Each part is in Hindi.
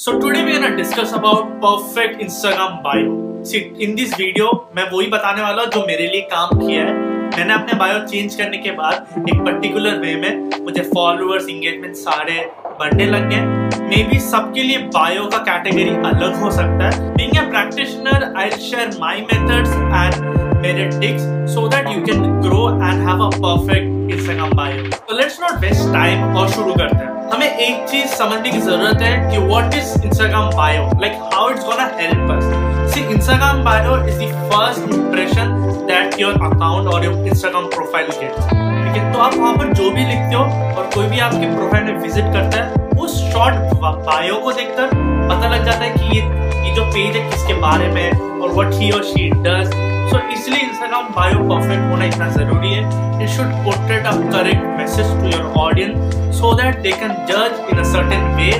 So today we're gonna discuss about perfect Instagram bio. See, in this video मैं वही बताने वाला हूँ जो मेरे लिए काम किया है। मैंने अपने बायो चेंज करने के बाद एक पर्टिकुलर वे में मुझे फॉलोअर्स इंगेजमेंट सारे बढ़ने लग गए। मे बी सबके लिए बायो का कैटेगरी अलग हो सकता है। Being a practitioner I share my methods and मेरे tips so that you can grow and have a perfect Instagram bio तो लेट्स नॉट वेस्ट टाइम और शुरू करते हैं। हमें एक चीज़ समझने की ज़रूरत है कि what is Instagram bio like how it's gonna help us see Instagram bio is the first impression that your account और योर इंस्टाग्राम प्रोफ़ाइल गेट्स ठीक है? तो आप वहाँ पर जो भी लिखते हो और कोई भी आपके प्रोफ़ाइल में विज़िट करता है, उस शॉर्ट बायो को देखकर पता लग जाता है कि ये ये जो पेज है, किसके बारे में और व्हाट ही और शी डज सो इसलिए इंस्टाग्राम बायो परफेक्ट होना इतना ज़रूरी है। It should portrait a correct message to your audience so that they can judge in a certain way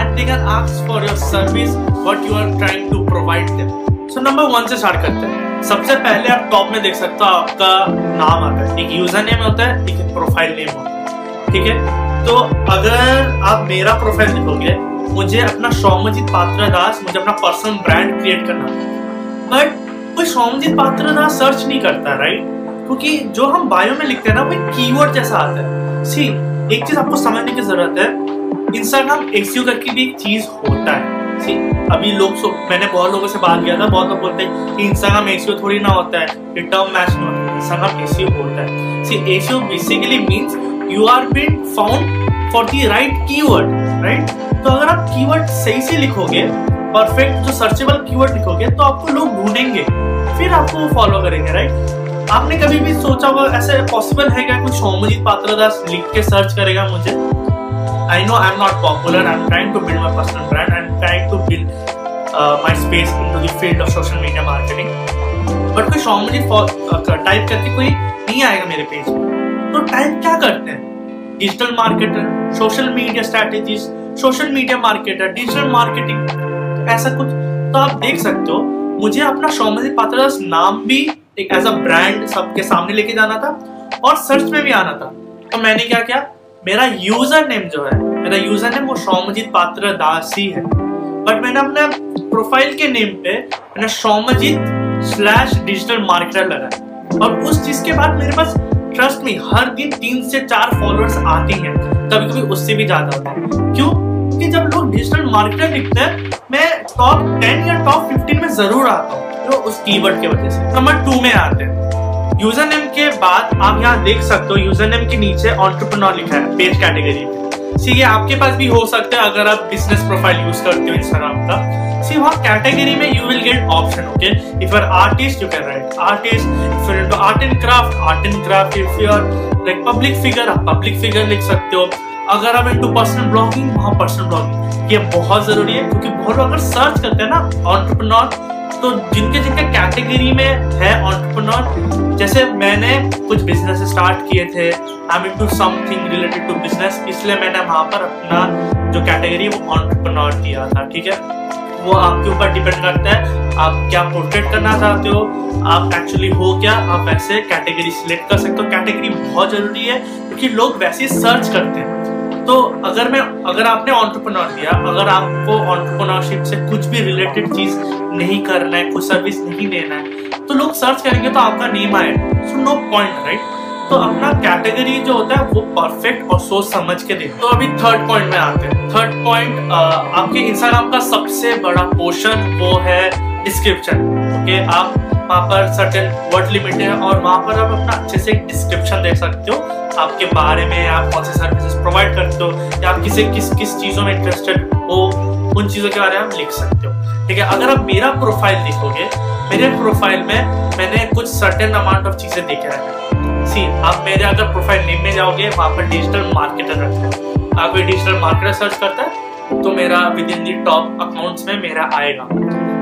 and they can ask for your service, what you are trying to provide them. So, number one से स्टार्ट करते हैं। सबसे पहले आप टॉप में देख सकते हो आपका नाम आता है। एक यूज़र नेम होता है, एक प्रोफ़ाइल नेम होता है। ठीक है? तो अगर आप मेरा प्रोफ़ाइल लिखोगे मुझे अपना सौमजीत पात्रा दास मुझे अपना पर्सनल ब्रांड क्रिएट करना बट कोई सौमजीत पात्रा दास सर्च नहीं करता राइट क्योंकि जो हम बायो में लिखते हैं ना, वो कीवर्ड जैसा आता है। सी एक चीज़ आपको समझने की ज़रूरत है इंस्टाग्राम एक्सियो करके भी एक चीज़ होता है। सी अभी लोग सो, मैंने बहुत लोगों से बात किया था, बहुत लोग बोलते हैं कि इंस्टाग्राम एक्सियो थोड़ी ना होता है, ये मैच नहीं होता है इंस्टाग्राम एक्सियो होता है। See SEO basically means you are been found for the right keyword right तो अगर आप कीवर्ड सही से लिखोगे परफेक्ट जो सर्चेबल कीवर्ड लिखोगे तो आपको लोग ढूंढेंगे। फिर आपको वो फॉलो करेंगे राइट आपने कभी भी सोचा हुआ ऐसे पॉसिबल है क्या? कुछ सोमजीत पात्रदास लिख के सर्च करेगा मुझे। I know I am not popular I am trying to build my personal brand I am trying to build my space in to field of social media marketing but कोई सोमजीत टाइप करके कोई नहीं आएगा मेरे पेज में। तो टाइप क्या करते हैं? Digital marketer social media strategies social media marketer digital marketing ऐसा कुछ तो आप देख सकते हो। मुझे अपना सोमजीत पात्रदास नाम भी एक एज अ ब्रांड सबके सामने लेके जाना था और सर्च में भी आना था। तो मैंने क्या किया? मेरा यूज़र नेम जो है, मेरा यूज़र नेम वो सौमजीत पात्र दास ही। है बट मैंने अपने प्रोफ़ाइल के नेम पे मैंने सौमजीत स्लैश डिजिटल मार्केटर लगाया। और उस चीज़ के बाद मेरे पास ट्रस्ट में हर दिन तीन से चार फॉलोअर्स आते हैं। कभी कभी उससे भी ज़्यादा होता है। क्यों? क्योंकि जब लोग डिजिटल मार्केटर लिखते हैं, मैं टॉप टेन या टॉप फिफ्टीन में ज़रूर आता हूँ तो उस कीवर्ड के वजह से। नंबर टू में आते हैं। यूज़र नेम के बाद आप यहाँ देख सकते हो यूज़र नेम के नीचे ऑन्टरप्रनोर लिखा है पेज कैटेगरी सी ये आपके पास भी हो सकता है अगर आप बिज़नेस प्रोफ़ाइल यूज़ करते हो इंस्टाग्राम का। सी वहाँ कैटेगरी में you will get option okay if you are artist you can write artist if you art and craft art and craft if you are like public figure आप पब्लिक फिगर लिख सकते हो। अगर आप इनटू पर्सनल ब्लॉगिंग वहाँ पर्सनल ब्लॉगिंग ये बहुत ज़रूरी है, क्योंकि बहुत लोग अगर सर्च करते हैं ना ऑन्टरप्रनोर तो जिनके जिनके कैटेगरी में है ऑन्टरप्रनोर जैसे मैंने कुछ बिज़नेस स्टार्ट किए थे I mean to something related to business इसलिए मैंने वहाँ पर अपना जो कैटेगरी वो ऑन्टरप्रनोर दिया था, ठीक है? वो आपके ऊपर डिपेंड करता है, आप क्या पोर्ट्रेट करना चाहते हो, आप एक्चुअली हो क्या, आप वैसे कैटेगरी सिलेक्ट कर सकते हो। कैटेगरी बहुत ज़रूरी है, क्योंकि लोग वैसे सर्च करते हैं। तो अगर मैं, अगर आपने ऑन्टरप्रनोर दिया अगर आपको ऑन्टरप्रनोरशिप से कुछ भी रिलेटेड चीज़ नहीं करना है, कुछ सर्विस नहीं लेना है तो लोग सर्च करेंगे तो आपका नेम आए सो नो पॉइंट राइट तो अपना कैटेगरी जो होता है वो परफेक्ट और सोच समझ के दे तो अभी थर्ड पॉइंट में आते हैं। थर्ड पॉइंट आपके इंस्टाग्राम का सबसे बड़ा पोर्शन वो है डिस्क्रिप्शन ओके आप वहाँ पर सर्टेन वर्ड लिमिट है और वहाँ पर आप अपना अच्छे से डिस्क्रिप्शन दे सकते हो। आपके बारे में आप कौन से सर्विसेज़ प्रोवाइड करते हो, या आप किसे, किस किस चीज़ों में इंटरेस्टेड हो, उन चीज़ों के बारे में आप लिख सकते हो। ठीक है, अगर आप मेरा प्रोफ़ाइल देखोगे, मेरे प्रोफ़ाइल में मैंने कुछ सर्टेन अमाउंट ऑफ़ चीज़ें देखे रखे सी आप मेरे अगर प्रोफ़ाइल नेम में जाओगे, वहाँ पर डिजिटल मार्केटर रखते हैं। आप डिजिटल मार्केटर सर्च करता है तो मेरा within the top accounts में मेरा आएगा।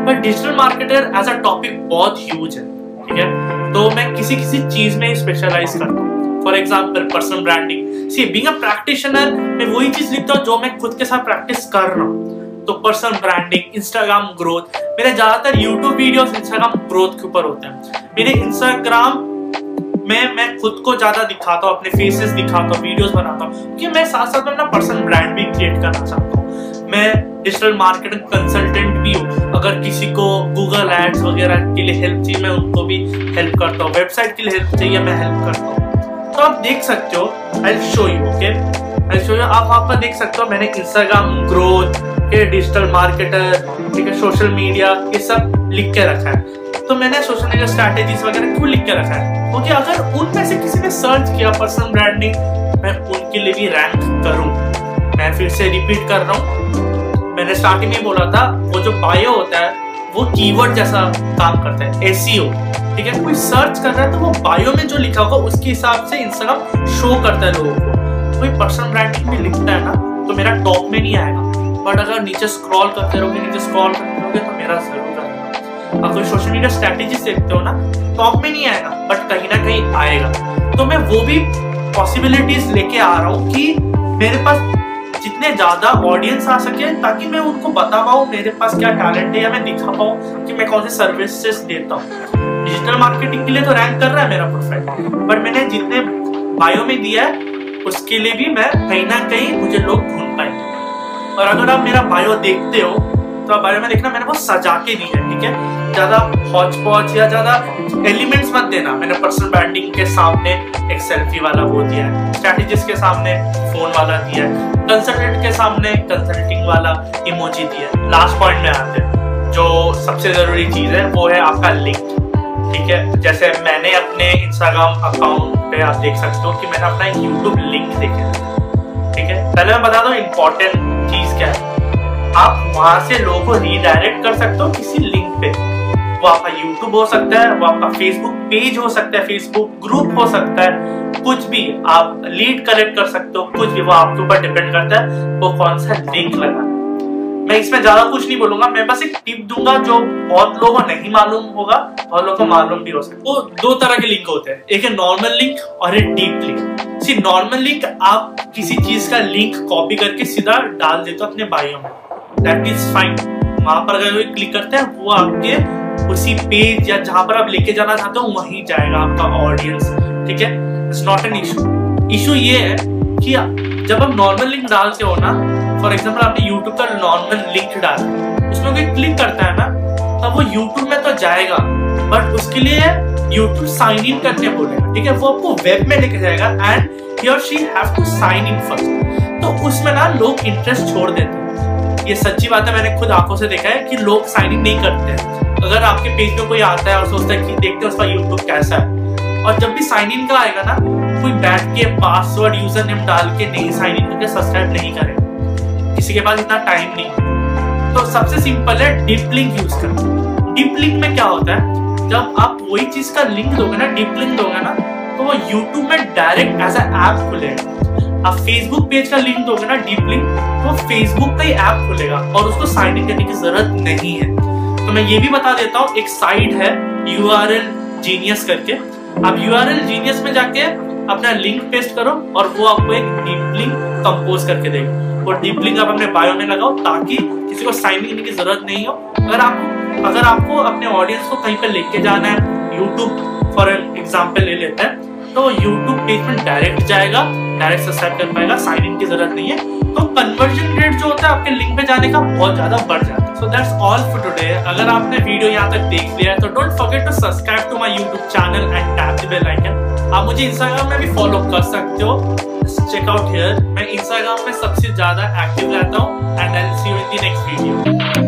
पर digital marketer as a topic बहुत ह्यूज है, ठीक है? तो मैं किसी किसी चीज़ में स्पेशलाइज करता हूँ। For example personal branding see being a practitioner मैं वही चीज़ लिखता हूँ जो मैं खुद के साथ प्रैक्टिस कर रहा हूँ। तो पर्सनल ब्रांडिंग इंस्टाग्राम ग्रोथ मेरे ज़्यादातर यूट्यूब वीडियोस इंस्टाग्राम ग्रोथ के ऊपर होते हैं। मेरे इंस्टाग्राम में मैं खुद को ज़्यादा दिखाता हूँ, अपने फेसेस दिखाता हूँ वीडियोस बनाता हूँ। क्योंकि मैं साथ साथ अपना पर्सनल ब्रांड भी क्रिएट करना चाहता हूँ। मैं डिजिटल मार्केटिंग कंसल्टेंट भी हूँ। अगर किसी को गूगल एड्स वगैरह के लिए हेल्प चाहिए, मैं उनको भी हेल्प करता हूँ। वेबसाइट के लिए हेल्प चाहिए, मैं हेल्प करता हूँ। तो आप देख सकते हो I show you okay I show you आप वहाँ पर देख सकते हो, मैंने इंस्टाग्राम ग्रोथ डिजिटल मार्केटर ठीक है सोशल मीडिया ये सब लिख के रखा है। तो मैंने सोशल मीडिया स्ट्रैटेजीज वगैरह क्यों लिख के रखा है। क्योंकि अगर उनमें से किसी ने सर्च किया पर्सनल ब्रांडिंग मैं उनके लिए भी रैंक करूँ। मैं फिर से रिपीट कर रहा हूँ। मैंने स्टार्टिंग में बोला था, वो जो बायो होता है, वो कीवर्ड जैसा काम करता है एसीओ ठीक है? कोई सर्च कर रहा है तो वो बायो में जो लिखा होगा, उसके हिसाब से इंस्टाग्राम शो करता है लोगों को। कोई पर्सनल ब्रांडिंग में लिखता है ना तो मेरा टॉप में नहीं आएगा। बट अगर नीचे स्क्रॉल करते रहोगे, नीचे स्क्रॉल करते रहोगे तो मेरा ज़रूर आएगा। आप कोई सोशल मीडिया स्ट्रेटेजी देखते हो ना टॉप में नहीं आएगा बट कहीं ना कहीं आएगा। तो मैं वो भी पॉसिबिलिटीज लेके आ रहा हूँ कि मेरे पास जितने ज़्यादा ऑडियंस आ सके, ताकि मैं उनको बता पाऊँ मेरे पास क्या टैलेंट है या मैं दिखा पाऊँ कि मैं कौन से सर्विसेज़ देता हूँ। डिजिटल मार्केटिंग के लिए तो रैंक कर रहा है मेरा प्रोफ़ाइल बट मैंने जितने बायो में दिया है, उसके लिए भी मैं कहीं ना कहीं मुझे लोग ढूंढ पाएँगे। और अगर आप मेरा बायो देखते हो तो आप बायो में देखना, मैंने बहुत सजा के दी है, ठीक है? ज़्यादा हॉच पॉच या ज़्यादा एलिमेंट्स मत देना। मैंने पर्सनल ब्रांडिंग के सामने एक सेल्फी वाला वो दिया है स्ट्रेटेजिस्ट के सामने फ़ोन वाला दिया है कंसल्टेंट के सामने कंसल्टिंग वाला इमोजी दिया है। लास्ट पॉइंट में आते हैं। जो सबसे ज़रूरी चीज़ है, वो है आपका लिंक ठीक है? जैसे मैंने अपने इंस्टाग्राम अकाउंट पे आप देख सकते हो कि मैंने अपना एक यूट्यूब लिंक देखा है ठीक है? पहले मैं बता दू इम्पोर्टेंट चीज़ क्या है। आप वहाँ से लोगों को रीडायरेक्ट कर सकते हो किसी लिंक पे। वो आपका यूट्यूब हो सकता है, वो आपका फेसबुक पेज हो सकता है फेसबुक ग्रुप हो सकता है। कुछ भी आप लीड कलेक्ट कर सकते हो, कुछ भी वो आपके ऊपर डिपेंड करता है, वो कौन सा लिंक लगा मैं इसमें ज़्यादा कुछ नहीं बोलूँगा, मैं बस एक टिप दूँगा जो बहुत लोगों को नहीं मालूम होगा, बहुत लोगों को मालूम भी हो सकता है। वो दो तरह के लिंक होते हैं, एक है नॉर्मल लिंक और एक deep link see normal link आप किसी चीज़ का लिंक कॉपी करके सीधा डाल देते हो अपने बायो में। दैट इज़ फाइन वहाँ पर अगर कोई क्लिक करते हैं, वो आपके उसी पेज या जहाँ पर आप लेके जाना चाहते हो, वहीं जाएगा आपका ऑडियंस ठीक है? It's not an issue issue ये है कि जब आप नॉर्मल लिंक डालते हो ना फॉर एग्ज़ाम्पल आपने यूट्यूब का नॉर्मल लिंक डाला। उसमें कोई क्लिक करता है ना तब वो यूट्यूब में तो जाएगा बट उसके लिए यूट्यूब साइन इन करने बोलेगा, ठीक है? वो आपको वेब में लेके जाएगा एंड और she have to sign in first तो उसमें ना लोग इंटरेस्ट छोड़ देते हैं। ये सच्ची बात है, मैंने खुद आँखों से देखा है कि लोग साइन इन नहीं करते हैं। अगर आपके पेज में कोई आता है और सोचता है कि देखते हैं उसका यूट्यूब कैसा है। और जब भी साइन इन का आएगा ना, कोई बैठ के पासवर्ड यूज़र नेम डाल के नहीं साइन इन करके सब्सक्राइब नहीं करेगा। किसी के पास इतना टाइम नहीं तो सबसे सिंपल है डीप लिंक यूज़ करना। डीप लिंक में क्या होता है? जब आप वही चीज़ का लिंक दोगे ना डीप लिंक दोगे ना तो वो यूट्यूब में डायरेक्ट एज ऐप खुलेगा। आप फेसबुक पेज का लिंक दोगे ना डीप लिंक तो फेसबुक का ही ऐप खुलेगा और उसको साइन इन करने की ज़रूरत नहीं है। तो मैं ये भी बता देता हूँ, एक साइट है यू आर एल जीनियस करके। आप यू आर एल जीनियस में जाके अपना लिंक पेस्ट करो और वो आपको एक डीप लिंक कंपोज करके देगा। वो डीप लिंक आप अपने बायो में लगाओ ताकि किसी को साइन करने की ज़रूरत नहीं हो। अगर आपको अगर आपको अपने ऑडियंस को कहीं पर लेके जाना है यूट्यूब फॉर एग्ज़ाम्पल ले लेते हैं तो यूट्यूब पेज में डायरेक्ट जाएगा डायरेक्ट सब्सक्राइब कर पाएगा साइन इन की ज़रूरत नहीं है। तो कन्वर्जन रेट जो होता है आपके लिंक पे जाने का बहुत ज़्यादा बढ़ जाता है। So that's all for today अगर आपने वीडियो यहाँ तक देख लिया है तो don't forget to subscribe to my YouTube channel and tap the bell icon आप मुझे इंस्टाग्राम में भी फॉलो कर सकते हो। चेकआउट हियर मैं इंस्टाग्राम में सबसे ज़्यादा एक्टिव रहता हूँ and I see you in the next video